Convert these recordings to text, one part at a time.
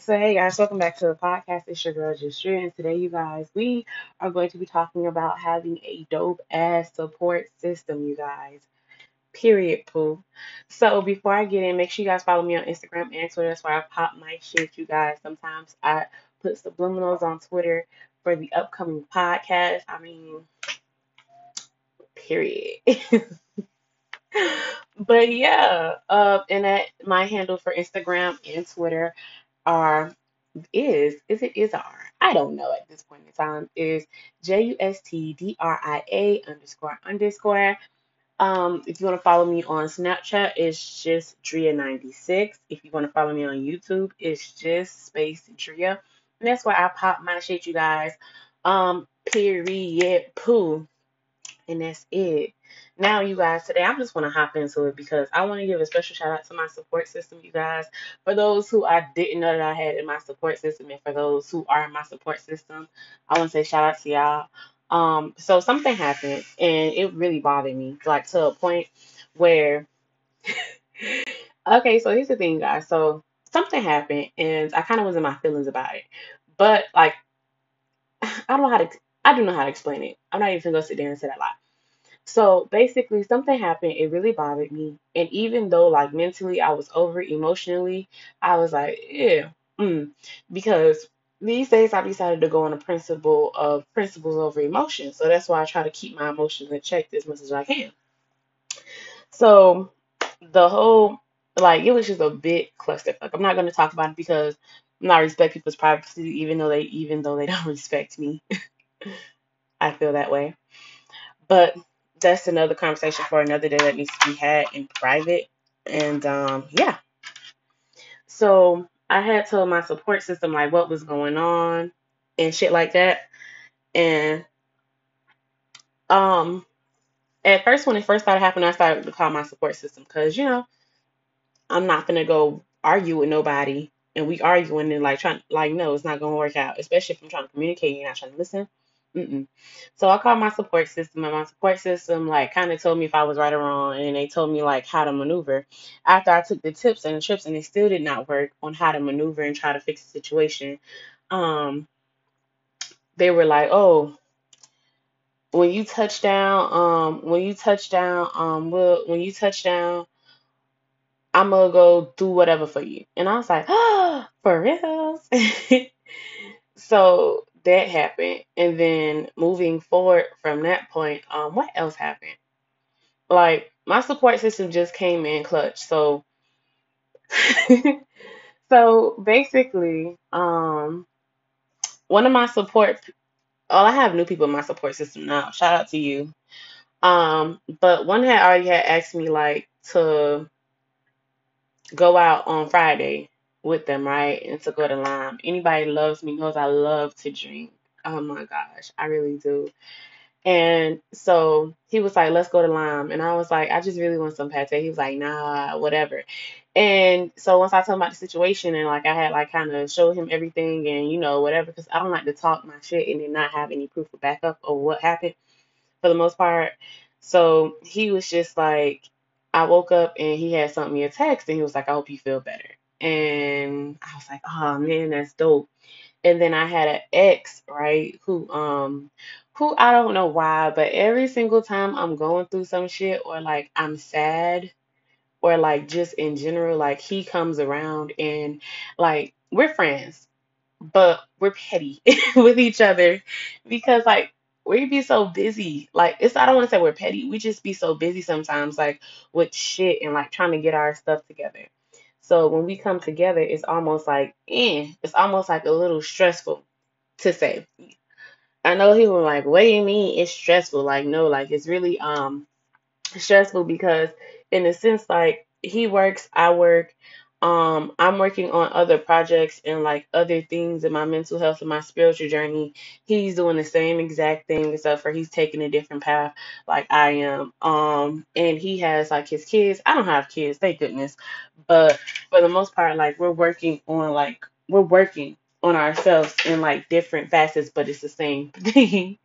So, hey guys, welcome back to the podcast. It's your girl Justria, and today, you guys, we are going to be talking about having a dope ass support system, you guys. Period, poo. So, before I get in, make sure you guys follow me on Instagram and Twitter. That's where I pop my shit, you guys. Sometimes I put subliminals on Twitter for the upcoming podcast. I mean, period. but yeah, uh, and that my handle for Instagram and Twitter are is is it is r I don't know at this point in time is J U S T D R I A underscore underscore. Um, if you want to follow me on Snapchat, it's just Drea96. If you want to follow me on YouTube, it's just Space Drea. And that's where I pop my shit, you guys. Um, period poo. And that's it. Now, you guys, today I'm just want to hop into it because I want to give a special shout out to my support system, you guys. For those who I didn't know that I had in my support system, and for those who are in my support system, I want to say shout out to y'all. Um, so something happened and it really bothered me, like to a point where, okay, so here's the thing, guys. So something happened and I kind of was in my feelings about it, but like I don't know how to, I don't know how to explain it. I'm not even gonna sit there and say that lie. So basically, something happened. It really bothered me. And even though, like, mentally I was over it, emotionally, I was like, yeah, mm. Because these days I've decided to go on a principle of principles over emotions. So that's why I try to keep my emotions in check as much as I can. So the whole, like, it was just a bit clusterfuck. I'm not to talk about it because I'm not respect people's privacy, even though they, even though they don't respect me. I feel that way. But that's another conversation for another day that needs to be had in private. And um, yeah, so I had told my support system like what was going on and shit like that. And um, at first, when it first started happening, I started to call my support system because you know I'm not gonna go argue with nobody, and we arguing and like trying like no, it's not gonna work out. Especially if I'm trying to communicate and you're not trying to listen. Mm-mm. So I called my support system, and my support system like kind of told me if I was right or wrong, and they told me like how to maneuver. After I took the tips and the trips, and it still did not work on how to maneuver and try to fix the situation. Um, they were like, "Oh, when you touch down, um, when you touch down, um, we'll, when you touch down, I'm gonna go do whatever for you." And I was like, "Oh, for real?" So that happened. And then moving forward from that point, um, what else happened? Like my support system just came in clutch. So so basically, um, one of my support oh, I have new people in my support system now. Shout out to you. Um, but one had already had asked me like to go out on Friday with them, right? And to go to Lime. Anybody loves me knows I love to drink. Oh my gosh, I really do. And so he was like, let's go to Lime. And I was like, I just really want some pate. He was like, nah, whatever. And so once I told him about the situation and like I had like kind of showed him everything and you know whatever because I don't like to talk my shit and then not have any proof of backup of what happened for the most part. So he was just like, I woke up and he had sent me a text and he was like, I hope you feel better. And I was like, oh man, that's dope. And then I had an ex, right, who um who I don't know why, but every single time I'm going through some shit or like I'm sad or like just in general, like he comes around and like we're friends, but we're petty with each other because like we be so busy. Like it's I don't want to say we're petty. We just be so busy sometimes, like with shit and like trying to get our stuff together. So when we come together, it's almost like eh, it's almost like a little stressful to say. I know he was like, what do you mean it's stressful? Like no, like it's really um stressful because in a sense like he works i work um i'm working on other projects and like other things in my mental health and my spiritual journey. He's doing the same exact thing except for he's taking a different path like i am. Um and he has like his kids. I don't have kids thank goodness. But for the most part like we're working on like we're working on ourselves in like different facets but it's the same thing.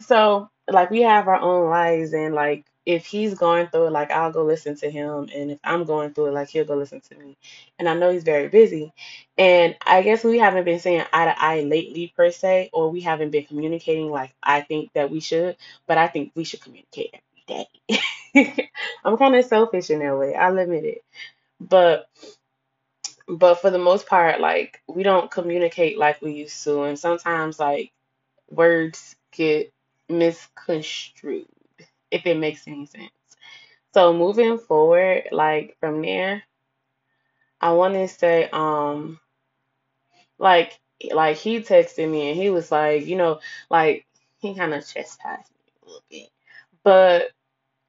So, like, we have our own lives, and like, if he's going through it, like, I'll go listen to him, and if I'm going through it, like, he'll go listen to me. And I know he's very busy, And I guess we haven't been saying eye to eye lately per se, or we haven't been communicating like I think that we should, but I think we should communicate every day. I'm kind of selfish in that way, I'll admit it. But but for the most part, like we don't communicate like we used to, and sometimes like words get misconstrued, if it makes any sense. So moving forward, like from there, I want to say, um, like, like he texted me and he was like, you know, like he kind of chastised me a little bit, but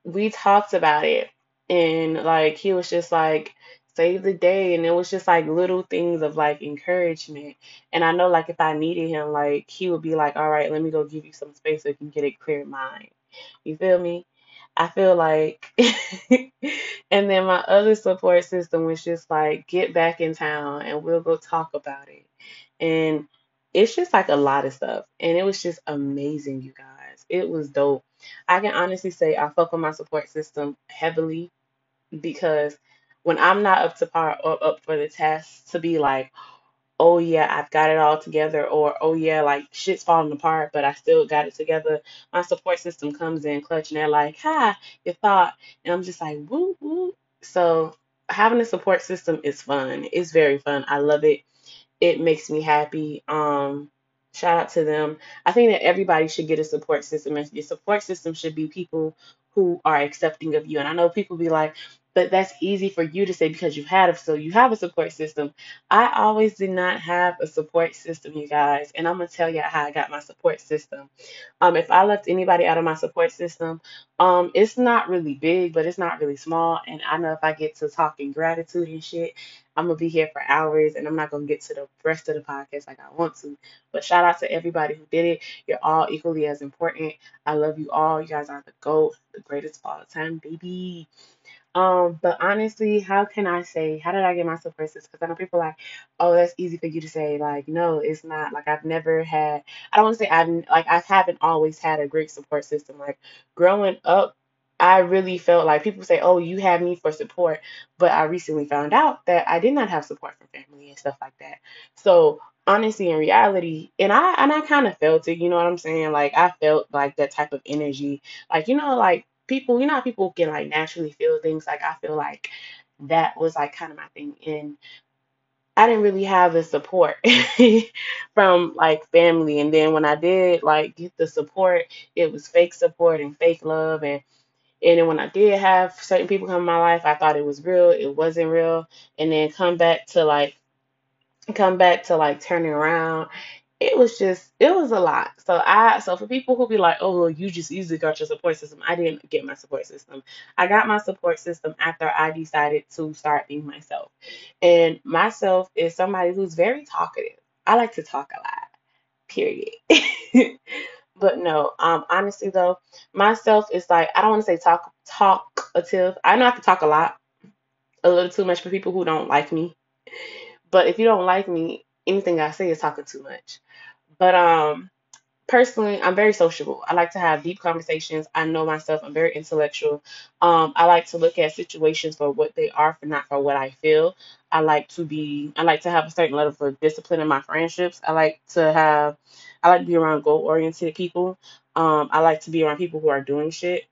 we talked about it and like he was just like save the day. And it was just like little things of like encouragement. And i know like if i needed him like he would be like all right let me go give you some space so you can get a clear mind you feel me? I feel like and then my other support system was just like get back in town and we'll go talk about it. And it's just like a lot of stuff and it was just amazing you guys. It was dope. I can honestly say I fuck with my support system heavily because when I'm not up to par or up for the test to be like, oh yeah, I've got it all together, or oh yeah, like shit's falling apart, but I still got it together. My support system comes in clutch and they're like, hi, you thought. And I'm just like, woo woo. So having a support system is fun. It's very fun. I love it it makes me happy. Um, shout out to them. I think that everybody should get a support system, and your support system should be people who are accepting of you. And I know people be like, but that's easy for you to say because you've had it, so you have a support system. I always did not have a support system, you guys, and I'm gonna tell you how I got my support system. Um, if I left anybody out of my support system, um, it's not really big, but it's not really small. And I know if I get to talking gratitude and shit, I'm gonna be here for hours and I'm not gonna get to the rest of the podcast like I want to. But shout out to everybody who did it. You're all equally as important. I love you all. You guys are the GOAT, the greatest of all time, baby. Um, but honestly, how can I say, how did I get myself system? Because I know people are like, oh, that's easy for you to say. Like, no, it's not. Like, I've never had, I don't want to say I've, like, I haven't always had a great support system. Like, growing up, I really felt like people say, oh, you have me for support. But I recently found out that I did not have support from family and stuff like that. So, honestly, in reality, and I, and I kind of felt it, you know what I'm saying? Like, I felt like that type of energy. Like, you know, like, people, you know how people can like naturally feel things. Like I feel like that was like kind of my thing. And I didn't really have the support from like family. And then when I did like get the support, it was fake support and fake love. And and then when I did have certain people come in my life, I thought it was real. It wasn't real. And then come back to like come back to like turning around it was just it was a lot. So i so for people who be like oh well, you just easily got your support system. I didn't get my support system. I got my support system after i decided to start being myself. And myself is somebody who's very talkative. I like to talk a lot period. But no um honestly though myself is like i don't want to say talk talkative. I know i can talk a lot a little too much for people who don't like me. But if you don't like me, anything I say is talking too much. But um personally, I'm very sociable. I like to have deep conversations. I know myself. I'm very intellectual. Um, I like to look at situations for what they are, for not for what I feel. I like to be. I like to have a certain level of discipline in my friendships. I like to have. I like to be around goal oriented people. Um, I like to be around people who are doing shit.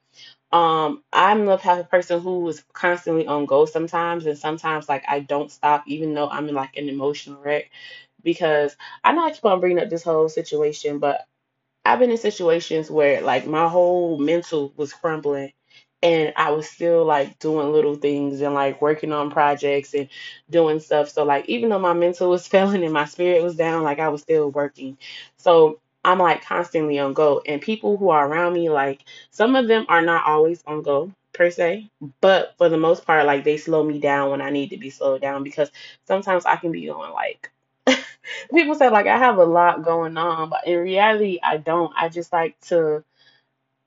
Um, I'm the type of person who is constantly on go sometimes, and sometimes like I don't stop, even though I'm in like an emotional wreck, because I know I keep on bringing up this whole situation, but I've been in situations where like my whole mental was crumbling and I was still like doing little things and like working on projects and doing stuff. So like even though my mental was failing and my spirit was down, like I was still working. So I'm like constantly on go. And people who are around me, like some of them are not always on go per se, but for the most part, like they slow me down when I need to be slowed down because sometimes I can be on like people say like I have a lot going on, but in reality I don't. I just like to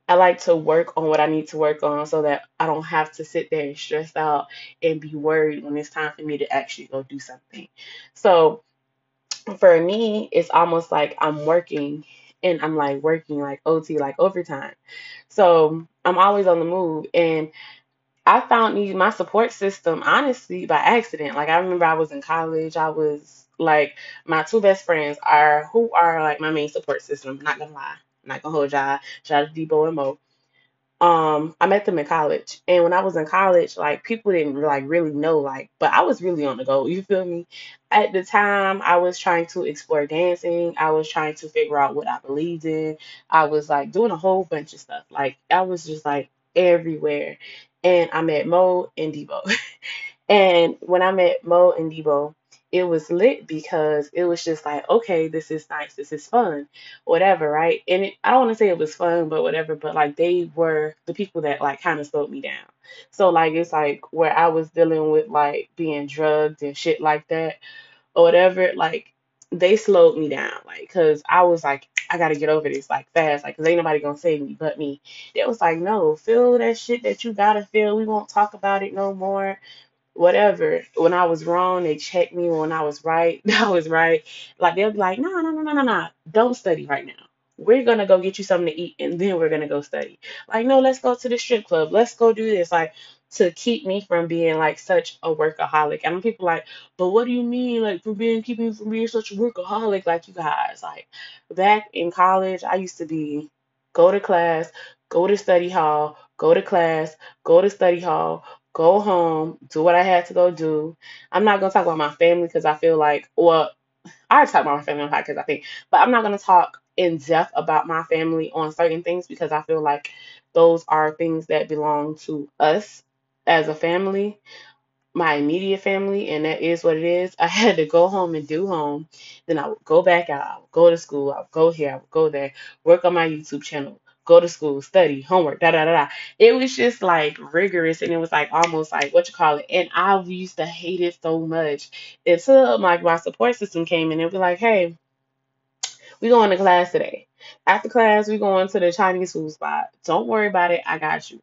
I like to work on what I need to work on so that I don't have to sit there and stress out and be worried when it's time for me to actually go do something. So for me, it's almost like I'm working and I'm like working like OT, like overtime. So I'm always on the move. And I found my support system honestly by accident. Like I remember I was in college. I was like my two best friends are who are like my main support system. Not gonna lie, not gonna hold y'all. Shout out to Debo and Mo. Um, I met them in college, and when I was in college, like people didn't like really know, like, but I was really on the go. You feel me? At the time, I was trying to explore dancing. I was trying to figure out what I believed in. I was like doing a whole bunch of stuff. Like I was just like everywhere, and I met Mo and Debo. And when I met Mo and Debo, it was lit because it was just like, okay, this is nice, this is fun, whatever, right? And it, I don't want to say it was fun, but whatever, but like they were the people that like kind of slowed me down. So like it's like where I was dealing with like being drugged and shit like that or whatever, like they slowed me down, like, cause I was like, I gotta get over this like fast, like, cause ain't nobody gonna save me but me. It was like, no, feel that shit that you gotta feel. We won't talk about it no more whatever. When I was wrong, they checked me. When I was right, I was right. Like they'll be like, no, no, no, no, no, no. Don't study right now. We're gonna go get you something to eat and then we're gonna go study. Like, no, let's go to the strip club. Let's go do this. Like to keep me from being like such a workaholic. And people like, but what do you mean? Like for being keeping from being such a workaholic? Like you guys, like back in college, I used to be go to class, go to study hall, go to class, go to study hall, go home, do what I had to go do. I'm not gonna talk about my family because I feel like, well, I talk about my family on podcast, I think, but I'm not gonna talk in depth about my family on certain things because I feel like those are things that belong to us as a family my immediate family, and that is what it is. I had to go home and do home. Then I would go back out. I would go to school. I would go here. I would go there. Work on my YouTube channel. Go to school. Study. Homework. Da da da da. It was just like rigorous, and it was like almost like what you call it. And I used to hate it so much until like my support system came in. It was like, hey, we going to class today. After class, we going to the Chinese food spot. Don't worry about it. I got you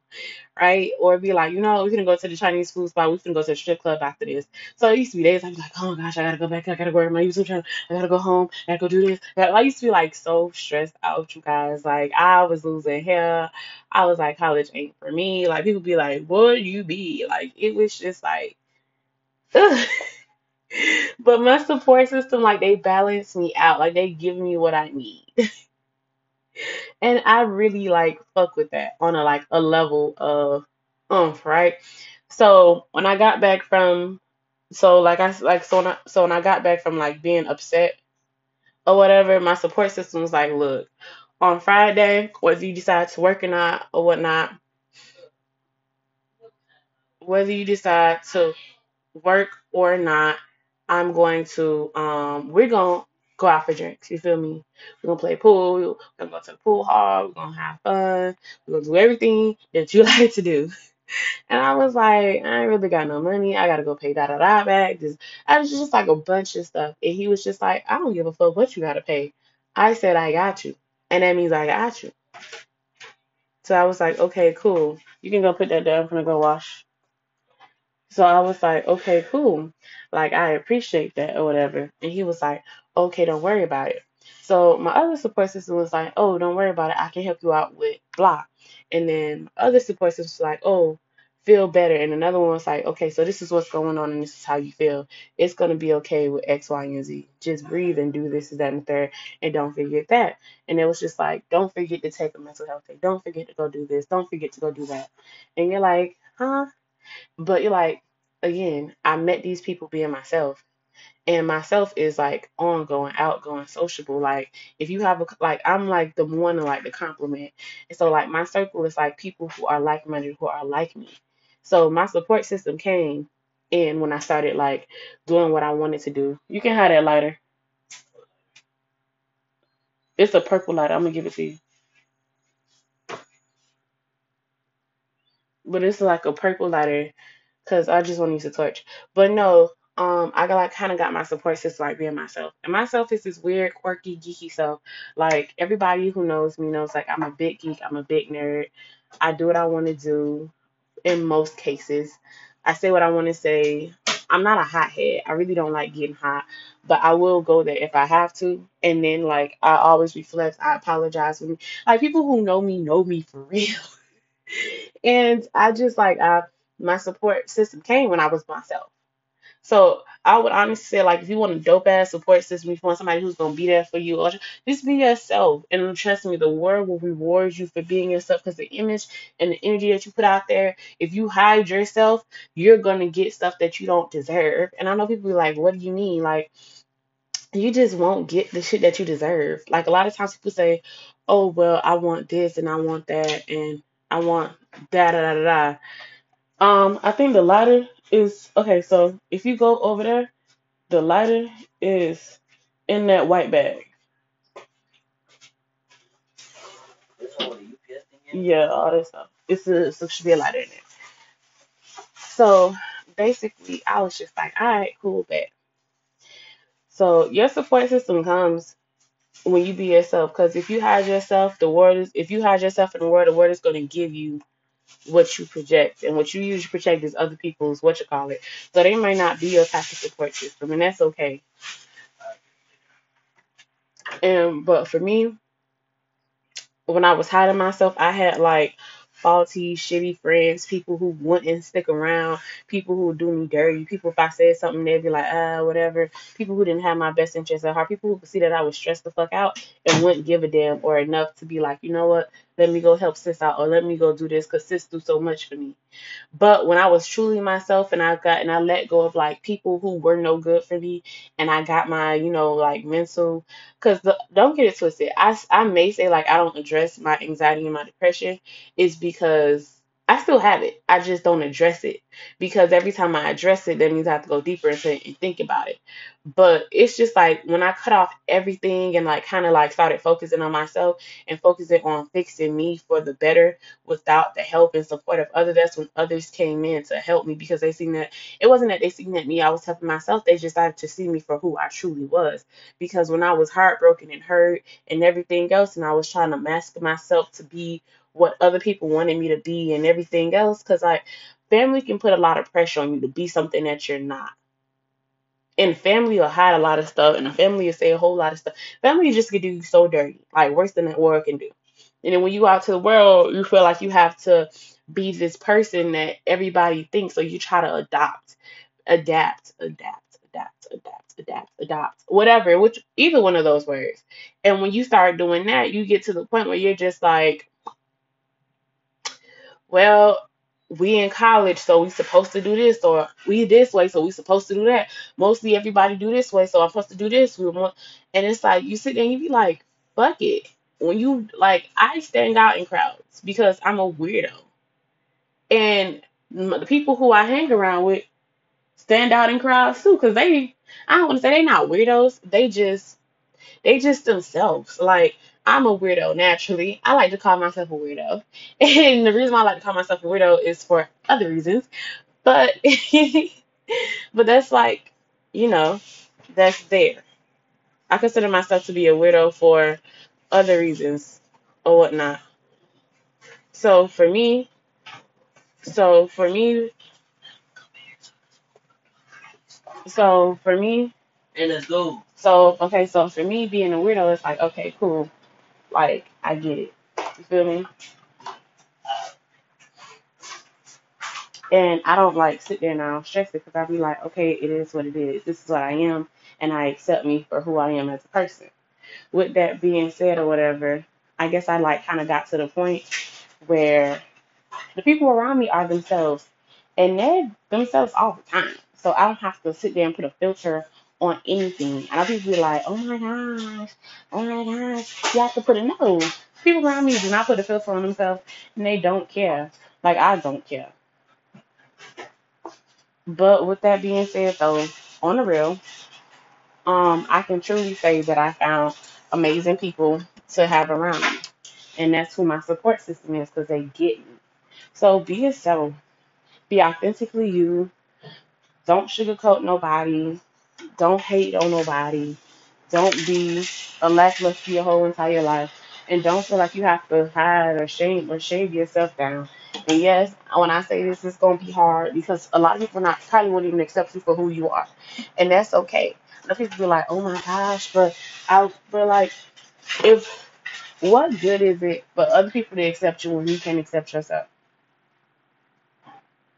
right? Or be like, you know, we can go to the Chinese food spot. We can go to the strip club after this. So it used to be days I'd be like, oh my gosh, I gotta go back. I gotta work on my YouTube channel. I gotta go home. I gotta go do this. I used to be like so stressed out, you guys. Like I was losing hair. I was like, college ain't for me. Like people be like, what you be? Like it was just like, ugh. But my support system, like they balance me out. Like they give me what I need. And I really like fuck with that on a like a level of oomph, right? So when I got back from so like I like so when I, so when I got back from like being upset or whatever, my support system was like, look, on Friday, whether you decide to work or not or whatnot, whether you decide to work or not, I'm going to um we're gonna go out for drinks. You feel me? We're gonna play pool. We're gonna go to the pool hall. We're gonna have fun. We're gonna do everything that you like to do. And I was like, I ain't really got no money. I gotta go pay da da da back. Just I was just like a bunch of stuff. And he was just like, I don't give a fuck what you gotta pay. I said I got you. And that means I got you. So I was like, okay, cool. You can go put that down. I'm gonna go wash. So I was like, okay, cool. Like, I appreciate that or whatever. And he was like, okay, don't worry about it. So my other support system was like, oh, don't worry about it. I can help you out with blah. And then other support system was like, oh, feel better. And another one was like, okay, so this is what's going on and this is how you feel. It's going to be okay with X, Y, and Z. Just breathe and do this, and that, and third. And don't forget that. And it was just like, don't forget to take a mental health day. Don't forget to go do this. Don't forget to go do that. And you're like, huh? But you're like, again, I met these people being myself. And myself is like ongoing, outgoing, sociable. Like if you have a like I'm like the one to like the compliment. And so like my circle is like people who are like minded, who are like me. So my support system came in when I started like doing what I wanted to do. You can have that lighter. It's a purple lighter. I'm gonna give it to you. But it's like a purple lighter because I just want to use a torch. But no, um, I got like kind of got my support system like being myself, and myself is this weird, quirky, geeky self. Like everybody who knows me knows, like I'm a big geek, I'm a big nerd. I do what I want to do in most cases. I say what I want to say. I'm not a hothead. I really don't like getting hot, but I will go there if I have to. And then like I always reflect. I apologize me. Like people who know me know me for real. And I just like I my support system came when I was myself. So I would honestly say, like, if you want a dope ass support system, if you want somebody who's gonna be there for you, just be yourself. And trust me, the world will reward you for being yourself because the image and the energy that you put out there, if you hide yourself, you're gonna get stuff that you don't deserve. And I know people be like, what do you mean? Like, you just won't get the shit that you deserve. Like a lot of times people say, Oh, well, I want this and I want that and I want da da da da. Um, I think the lighter is okay, so if you go over there the lighter is in that white bag. Yeah, all this stuff. It's a, it's should be a lighter in it. So basically, I was just like, all right, cool, bet. So your support system comes when you be yourself. Because if you hide yourself, the world is. If you hide yourself in the world, the world is going to give you what you project, and what you usually project is other people's what you call it. So they might not be your type of support system, and that's okay. And but for me, when I was hiding myself, I had like faulty, shitty friends, people who wouldn't stick around, people who would do me dirty, people if I said something they'd be like, ah, whatever, people who didn't have my best interest at heart, people who could see that I was stressed the fuck out and wouldn't give a damn or enough to be like, you know what, let me go help sis out or let me go do this because sis do so much for me. But when I was truly myself and I got and I let go of like people who were no good for me and I got my, you know, like mental because don't get it twisted. I I may say like I don't address my anxiety and my depression is because I still have it. I just don't address it because every time I address it, that means I have to go deeper into it and think about it. But it's just like when I cut off everything and like kind of like started focusing on myself and focusing on fixing me for the better without the help and support of others. That's when others came in to help me because they seen that it wasn't that they seen that me, I was helping myself. They just started to see me for who I truly was. Because when I was heartbroken and hurt and everything else, and I was trying to mask myself to be what other people wanted me to be and everything else, because like family can put a lot of pressure on you to be something that you're not and family will hide a lot of stuff, and family will say a whole lot of stuff. Family just can do so dirty, like worse than that world can do. And then when you out to the world, you feel like you have to be this person that everybody thinks, so you try to adopt, adapt, adapt, adapt, adapt, adapt, adopt, whatever, which either one of those words. And when you start doing that, you get to the point where you're just like well, we in college, so we supposed to do this, or we this way, so we supposed to do that. Mostly everybody do this way, so I'm supposed to do this. We want, and it's like you sit there and you be like, fuck it. When you like, I stand out in crowds because I'm a weirdo, and the people who I hang around with stand out in crowds too, because they, I don't want to say they not weirdos, they just they just themselves. Like I'm a weirdo naturally. I like to call myself a weirdo. And the reason why I like to call myself a weirdo is for other reasons. But but that's like, you know, that's there. I consider myself to be a weirdo for other reasons or whatnot. So for me, so for me, so for me, and let's go. So okay, so for me being a weirdo, it's like okay, cool. Like I get it. You feel me? And I don't like sit there and I don't stress it because I be like, okay, it is what it is. This is what I am, and I accept me for who I am as a person. With that being said, or whatever, I guess I like kind of got to the point where the people around me are themselves, and they're themselves all the time. So I don't have to sit there and put a filter on anything. And I people be like, oh my gosh, oh my gosh, you have to put a no. People around me do not put a filter on themselves, and they don't care. Like I don't care. But with that being said, though, on the real, um, I can truly say that I found amazing people to have around me, and that's who my support system is because they get me. So be yourself, be authentically you. Don't sugarcoat nobody. Don't hate on nobody. Don't be a lackluster your whole entire life. And don't feel like you have to hide or shame or shave yourself down. And yes, when I say this, it's gonna be hard because a lot of people not probably won't even accept you for who you are. And that's okay. Some people be like, oh my gosh, but I but like if what good is it for other people to accept you when you can't accept yourself?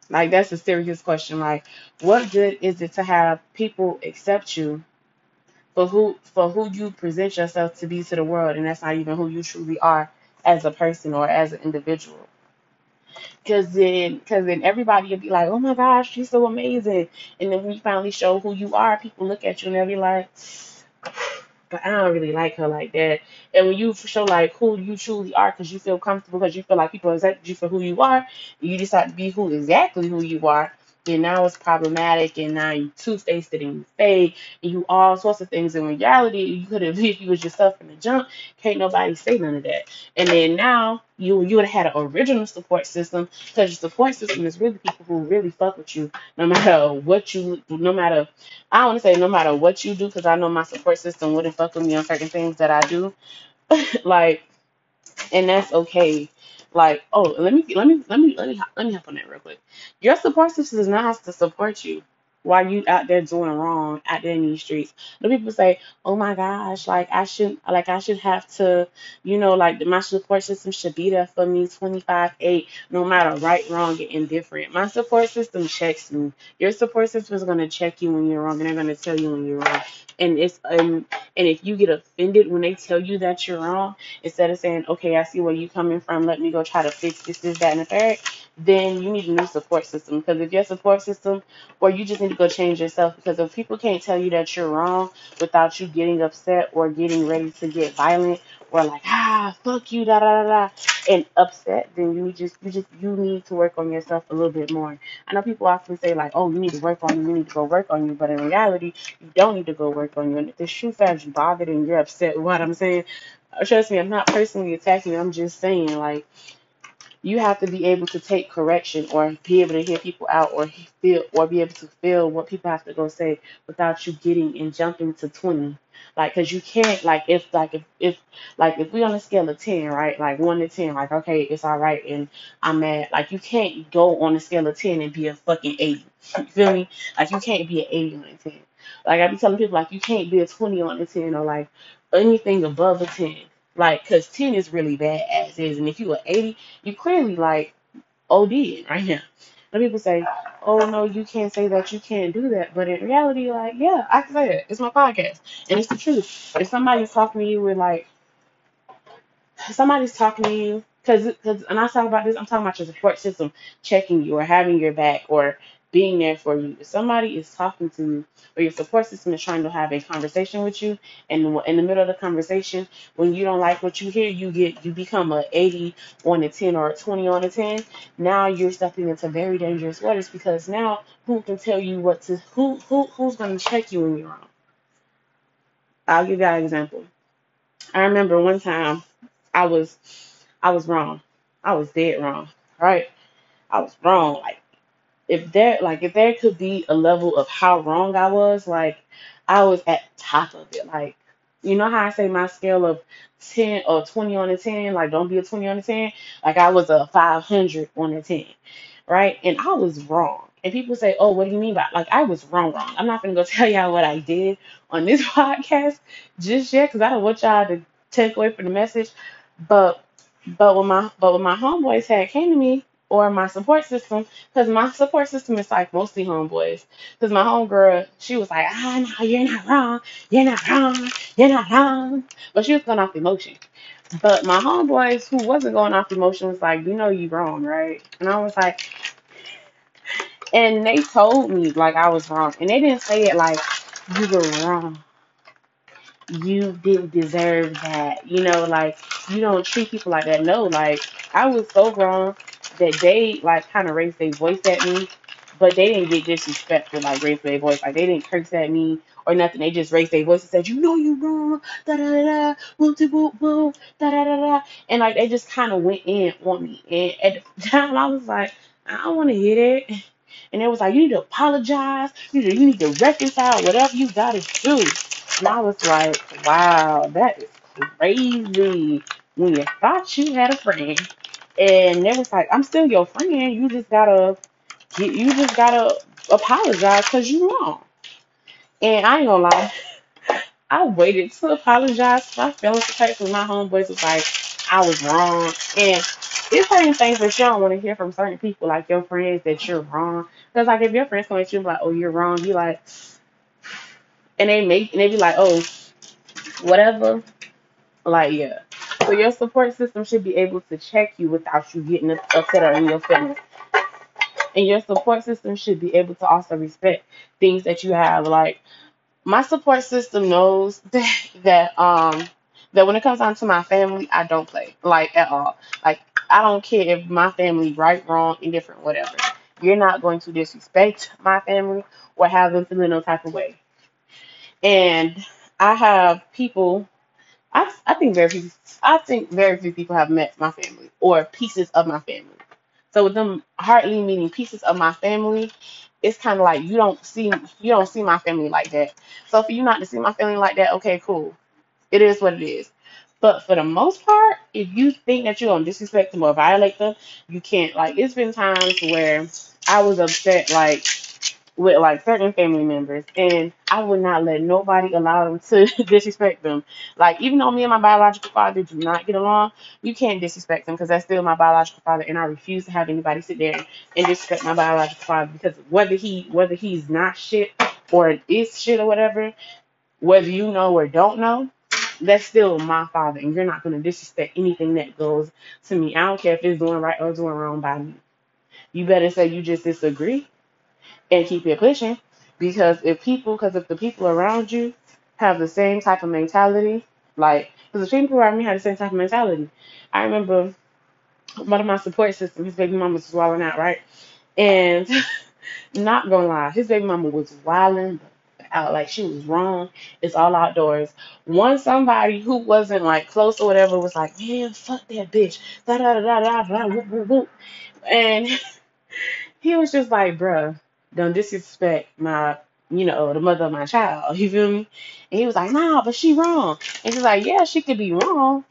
Like that's a serious question. Like, what good is it to have people accept you for who for who you present yourself to be to the world, and that's not even who you truly are as a person or as an individual? Because then, because then everybody will be like, "Oh my gosh, she's so amazing," and then when you finally show who you are, people look at you and they'll be like, but I don't really like her like that. And when you show like who you truly are, because you feel comfortable, because you feel like people accept you for who you are, you decide to be who exactly who you are. Then now it's problematic, and now you two faced it and you fake, and you all sorts of things. In reality, you could have if you was yourself from the jump. Can't nobody say none of that. And then now you you would have had an original support system, because your support system is really people who really fuck with you, no matter what you, no matter I want to say no matter what you do, because I know my support system wouldn't fuck with me on certain things that I do. like and that's okay. Like, oh, let me let me let me let me let me hop on that real quick. Your support system does not have to support you while you out there doing wrong out there in these streets. The people say, "Oh my gosh, like I should like I should have to, you know, like my support system should be there for me 25 8 no matter right, wrong, and indifferent." My support system checks me. Your support system is going to check you when you're wrong and they're going to tell you when you're wrong. And it's um and if you get offended when they tell you that you're wrong instead of saying, okay, I see where you're coming from, let me go try to fix this, this, that, and the third, then you need a new support system. Because if your support system, or you just need to go change yourself, because if people can't tell you that you're wrong without you getting upset or getting ready to get violent or like, ah, fuck you, da da da da, and upset, then you just, you just, you need to work on yourself a little bit more. I know people often say like, oh, you need to work on you, you need to go work on you, but in reality, you don't need to go work on you. And if the shoe you bothered and you're upset what I'm saying, uh, Trust me, I'm not personally attacking you. I'm just saying, like, you have to be able to take correction or be able to hear people out or feel or be able to feel what people have to go say without you getting and jumping to 20 like because you can't like if like if, if like if we on a scale of 10 right like 1 to 10 like okay it's all right and i'm mad like you can't go on a scale of 10 and be a fucking 80 you feel me? Like you can't be an 80 on a 10 like i be telling people like you can't be a 20 on a 10 or like anything above a 10 like because 10 is really bad as is and if you were 80 you clearly like OD right now. And people say, "Oh no, you can't say that. You can't do that." But in reality, like, yeah, I can say it. It's my podcast, and it's the truth. If somebody's talking to you with like somebody's talking to you because because and I talk about this, I'm talking about your support system checking you or having your back or being there for you. If somebody is talking to you or your support system is trying to have a conversation with you, and in the middle of the conversation, when you don't like what you hear, you get you become a 80 on a 10 or a 20 on a 10. Now you're stepping into very dangerous waters because now who can tell you what to who who who's going to check you when you're wrong? I'll give you an example. I remember one time I was I was wrong. I was dead wrong. Right? I was wrong. Like if there like if there could be a level of how wrong I was, like I was at top of it. Like you know how I say my scale of ten or twenty on a ten, like don't be a twenty on a ten. Like I was a five hundred on a ten, right? And I was wrong. And people say, "Oh, what do you mean by like I was wrong? Wrong." I'm not gonna go tell y'all what I did on this podcast just yet, because I don't want y'all to take away from the message. But but when my but when my homeboys had came to me or my support system, because my support system is like mostly homeboys. Because my homegirl, she was like, ah no, you're not wrong, you're not wrong, you're not wrong. But she was going off emotion. But my homeboys who wasn't going off emotion was like, you know you're wrong, right? And I was like, and they told me like I was wrong. And they didn't say it like you were wrong you didn't deserve that. You know, like you don't treat people like that. No, like I was so wrong that they like kind of raised their voice at me, but they didn't get disrespectful, like raise their voice. Like they didn't curse at me or nothing. They just raised their voice and said, "You know you wrong." Da da da da. Whoop de. Da da da da. And like they just kind of went in on me. And at the time, I was like, I don't want to hear that. And it was like, you need to apologize. You need to, you need to reconcile whatever you got to do. And I was like, wow, that is crazy. When you thought you had a friend, and they was like, I'm still your friend. You just gotta, you just gotta apologize because you wrong. And I ain't gonna lie, I waited to apologize my feelings to take my homeboys was like, I was wrong. And it's certain things that you don't want to hear from certain people, like your friends, that you're wrong. Because like if your friends come at you and be like, "Oh, you're wrong," you like, and they make and they be like, "Oh, whatever." Like yeah. So your support system should be able to check you without you getting upset or in your feelings. And your support system should be able to also respect things that you have. Like my support system knows that, that um that when it comes down to my family, I don't play like at all. Like I don't care if my family right, wrong, indifferent, whatever. You're not going to disrespect my family or have them feel in no type of way. And I have people. I I think very few. I think very few people have met my family or pieces of my family. So with them hardly meeting pieces of my family, it's kind of like you don't see you don't see my family like that. So for you not to see my family like that, okay, cool. It is what it is. But for the most part, if you think that you're gonna disrespect them or violate them, you can't. Like it's been times where I was upset, like with like certain family members, and I would not let nobody allow them to disrespect them. Like even though me and my biological father do not get along, you can't disrespect them because that's still my biological father, and I refuse to have anybody sit there and disrespect my biological father because whether he whether he's not shit or is shit or whatever, whether you know or don't know, that's still my father, and you're not gonna disrespect anything that goes to me. I don't care if it's doing right or doing wrong by me. You better say you just disagree and keep it pushing. Because if people, because if the people around you have the same type of mentality, like, because the people around me had the same type of mentality. I remember one of my support system, his baby mama was wilding out, right? And not gonna lie, his baby mama was wilding out, like she was wrong. It's all outdoors. One somebody who wasn't like close or whatever was like, man, fuck that bitch. Da da da da da da. Whoop, whoop, whoop. And he was just like, bruh, don't disrespect my, you know, the mother of my child. You feel me? And he was like, nah, but she wrong. And she's like, yeah, she could be wrong,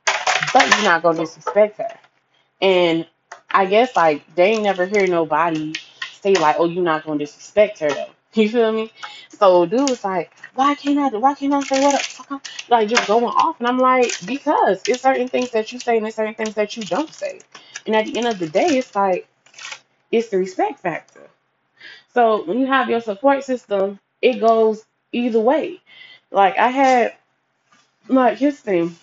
but you're not gonna disrespect her. And I guess like they ain't never hear nobody say like, oh, you're not gonna disrespect her though. You feel me? So dude was like, why can't I? Why can't I say what? I'm-" Like just going off, and I'm like, because it's certain things that you say and there's certain things that you don't say. And at the end of the day, it's like it's the respect factor. So when you have your support system, it goes either way. Like I had, like his thing,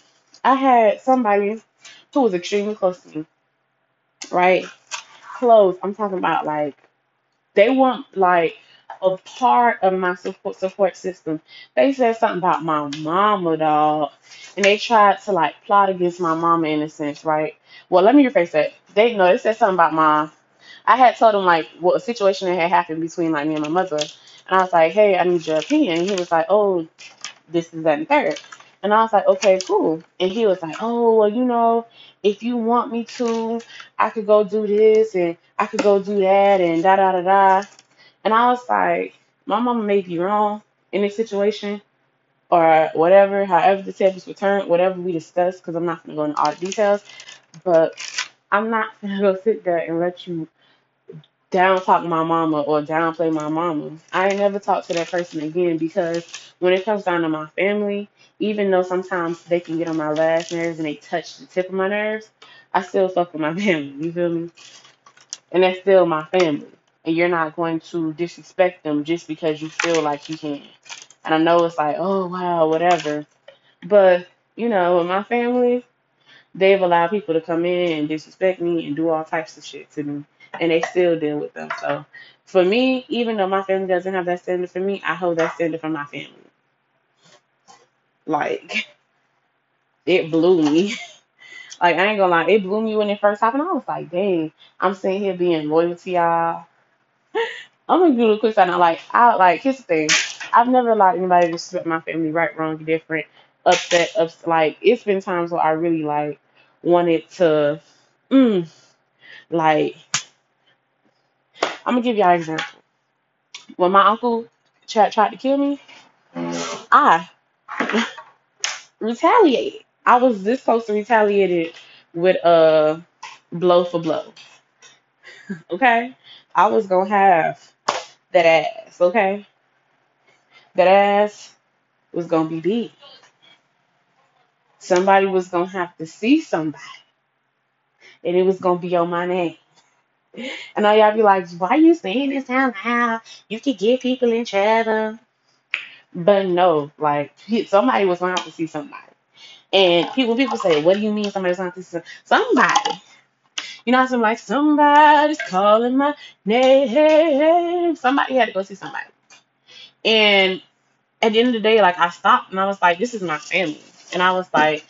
I had somebody who was extremely close to me, right? Close. I'm talking about like they weren't like a part of my support support system. They said something about my mama, dog, and they tried to like plot against my mama in a sense, right? Well, let me rephrase that. They know they said something about my I had told him like what a situation that had happened between like me and my mother, and I was like, "Hey, I need your opinion." And he was like, "Oh, this is that and third. And I was like, "Okay, cool." And he was like, "Oh, well, you know, if you want me to, I could go do this and I could go do that and da da da da." And I was like, "My mama may be wrong in this situation." Or whatever, however the tables were turned, whatever we discussed, because I'm not gonna go into all the details, but I'm not gonna go sit there and let you down talk my mama or downplay my mama. I ain't never talk to that person again because when it comes down to my family, even though sometimes they can get on my last nerves and they touch the tip of my nerves, I still fuck with my family. You feel me? And that's still my family. And you're not going to disrespect them just because you feel like you can. And I know it's like, oh wow, whatever. But, you know, with my family, they've allowed people to come in and disrespect me and do all types of shit to me, and they still deal with them. So for me, even though my family doesn't have that standard for me, I hold that standard for my family. Like it blew me. Like I ain't gonna lie, it blew me when it first happened. I was like, dang, I'm sitting here being loyal to y'all. I'm gonna do a quick side note. Like I like here's the thing. I've never allowed anybody to disrespect my family, right, wrong, different, upset, ups like it's been times where I really like wanted to mm, like I'm gonna give y'all an example. When my uncle tried, tried to kill me, I retaliated. I was this close to retaliated with a blow for blow. Okay, I was gonna have that ass. Okay, that ass was gonna be big. Somebody was gonna have to see somebody, and it was gonna be on my name. And all y'all be like, why you saying this out loud? You could get people in trouble. But no, like somebody was going to have to see somebody. And people people say, what do you mean somebody's going to see some- somebody? You know, I'm like, somebody's calling my name. Somebody had to go see somebody. And at the end of the day, like I stopped and I was like, this is my family. And I was like,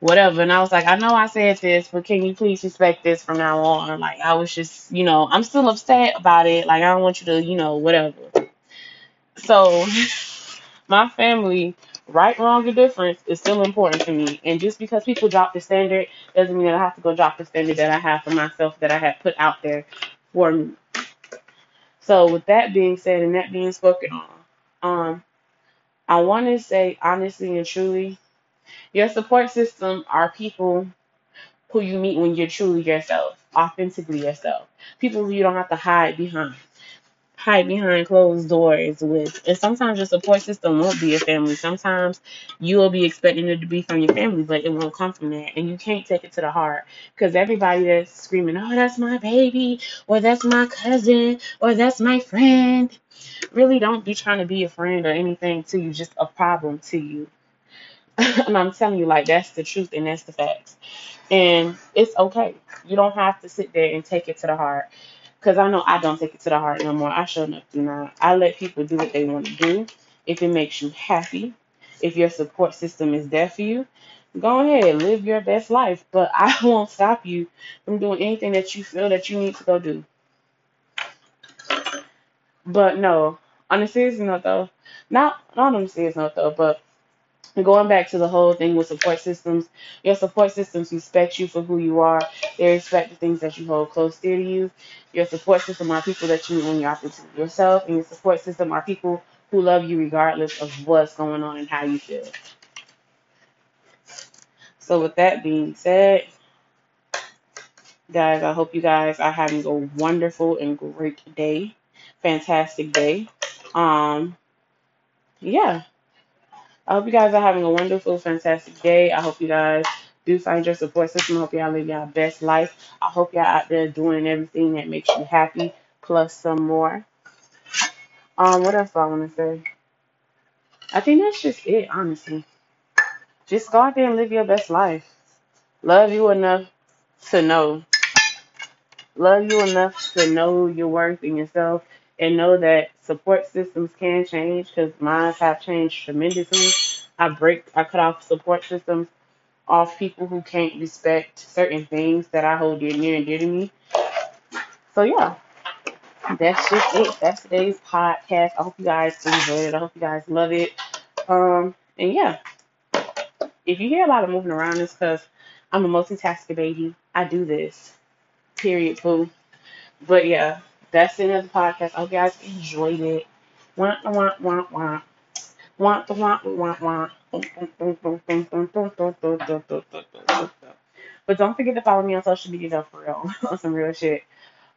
whatever. And I was like, I know I said this, but can you please respect this from now on? Like I was just, you know, I'm still upset about it. Like I don't want you to, you know, whatever. So my family, right, wrong, or difference, is still important to me. And just because people drop the standard doesn't mean that I have to go drop the standard that I have for myself that I had put out there for me. So with that being said and that being spoken on, um, I want to say honestly and truly, your support system are people who you meet when you're truly yourself, authentically yourself. People who you don't have to hide behind. Hide behind closed doors with. And sometimes your support system won't be your family. Sometimes you will be expecting it to be from your family, but it won't come from that. And you can't take it to the heart. Because everybody that's screaming, oh, that's my baby, or that's my cousin, or that's my friend, really don't be trying to be a friend or anything to you, just a problem to you. And I'm telling you, like, that's the truth and that's the facts. And it's okay. You don't have to sit there and take it to the heart. Because I know I don't take it to the heart no more. I sure enough do not. I let people do what they want to do. If it makes you happy, if your support system is there for you, go ahead, live your best life. But I won't stop you from doing anything that you feel that you need to go do. But no, on a serious note though, not not on a serious note though, but going back to the whole thing with support systems, your support systems respect you for who you are. They respect the things that you hold close dear to you. Your support system are people that you meet when you're opposite yourself, and your support system are people who love you regardless of what's going on and how you feel. So with that being said, guys, I hope you guys are having a wonderful and great day. Fantastic day. Um, yeah. I hope you guys are having a wonderful, fantastic day. I hope you guys do find your support system. I hope y'all live your best life. I hope y'all out there doing everything that makes you happy, plus some more. Um, what else do I want to say? I think that's just it, honestly. Just go out there and live your best life. Love you enough to know. Love you enough to know your worth in yourself and know that support systems can change because mine have changed tremendously. I break, I cut off support systems off people who can't respect certain things that I hold dear, near and dear to me. So yeah, that's just it. That's today's podcast. I hope you guys enjoyed it. I hope you guys love it. Um, and yeah, if you hear a lot of moving around, it's because I'm a multitasker baby. I do this. Period. Boo. But yeah, that's the end of the podcast. I hope you guys enjoyed it. Wah, wah, wah, wah. But don't forget to follow me on social media though, for real. on some real shit.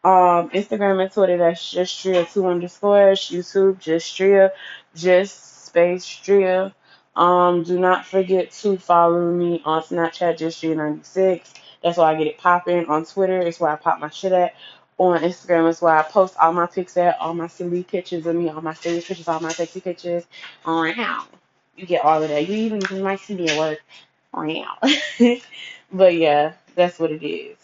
Um, Instagram and Twitter, that's just Stria two underscores. YouTube, just Stria, just space Stria. Um, do not forget to follow me on Snapchat, just Stria ninety six. That's why I get it popping. On Twitter, it's where I pop my shit at. On Instagram is where I post all my pics at, all my silly pictures of me, all my serious pictures, all my sexy pictures. On you get all of that. You even you might see me at work. On but yeah, that's what it is.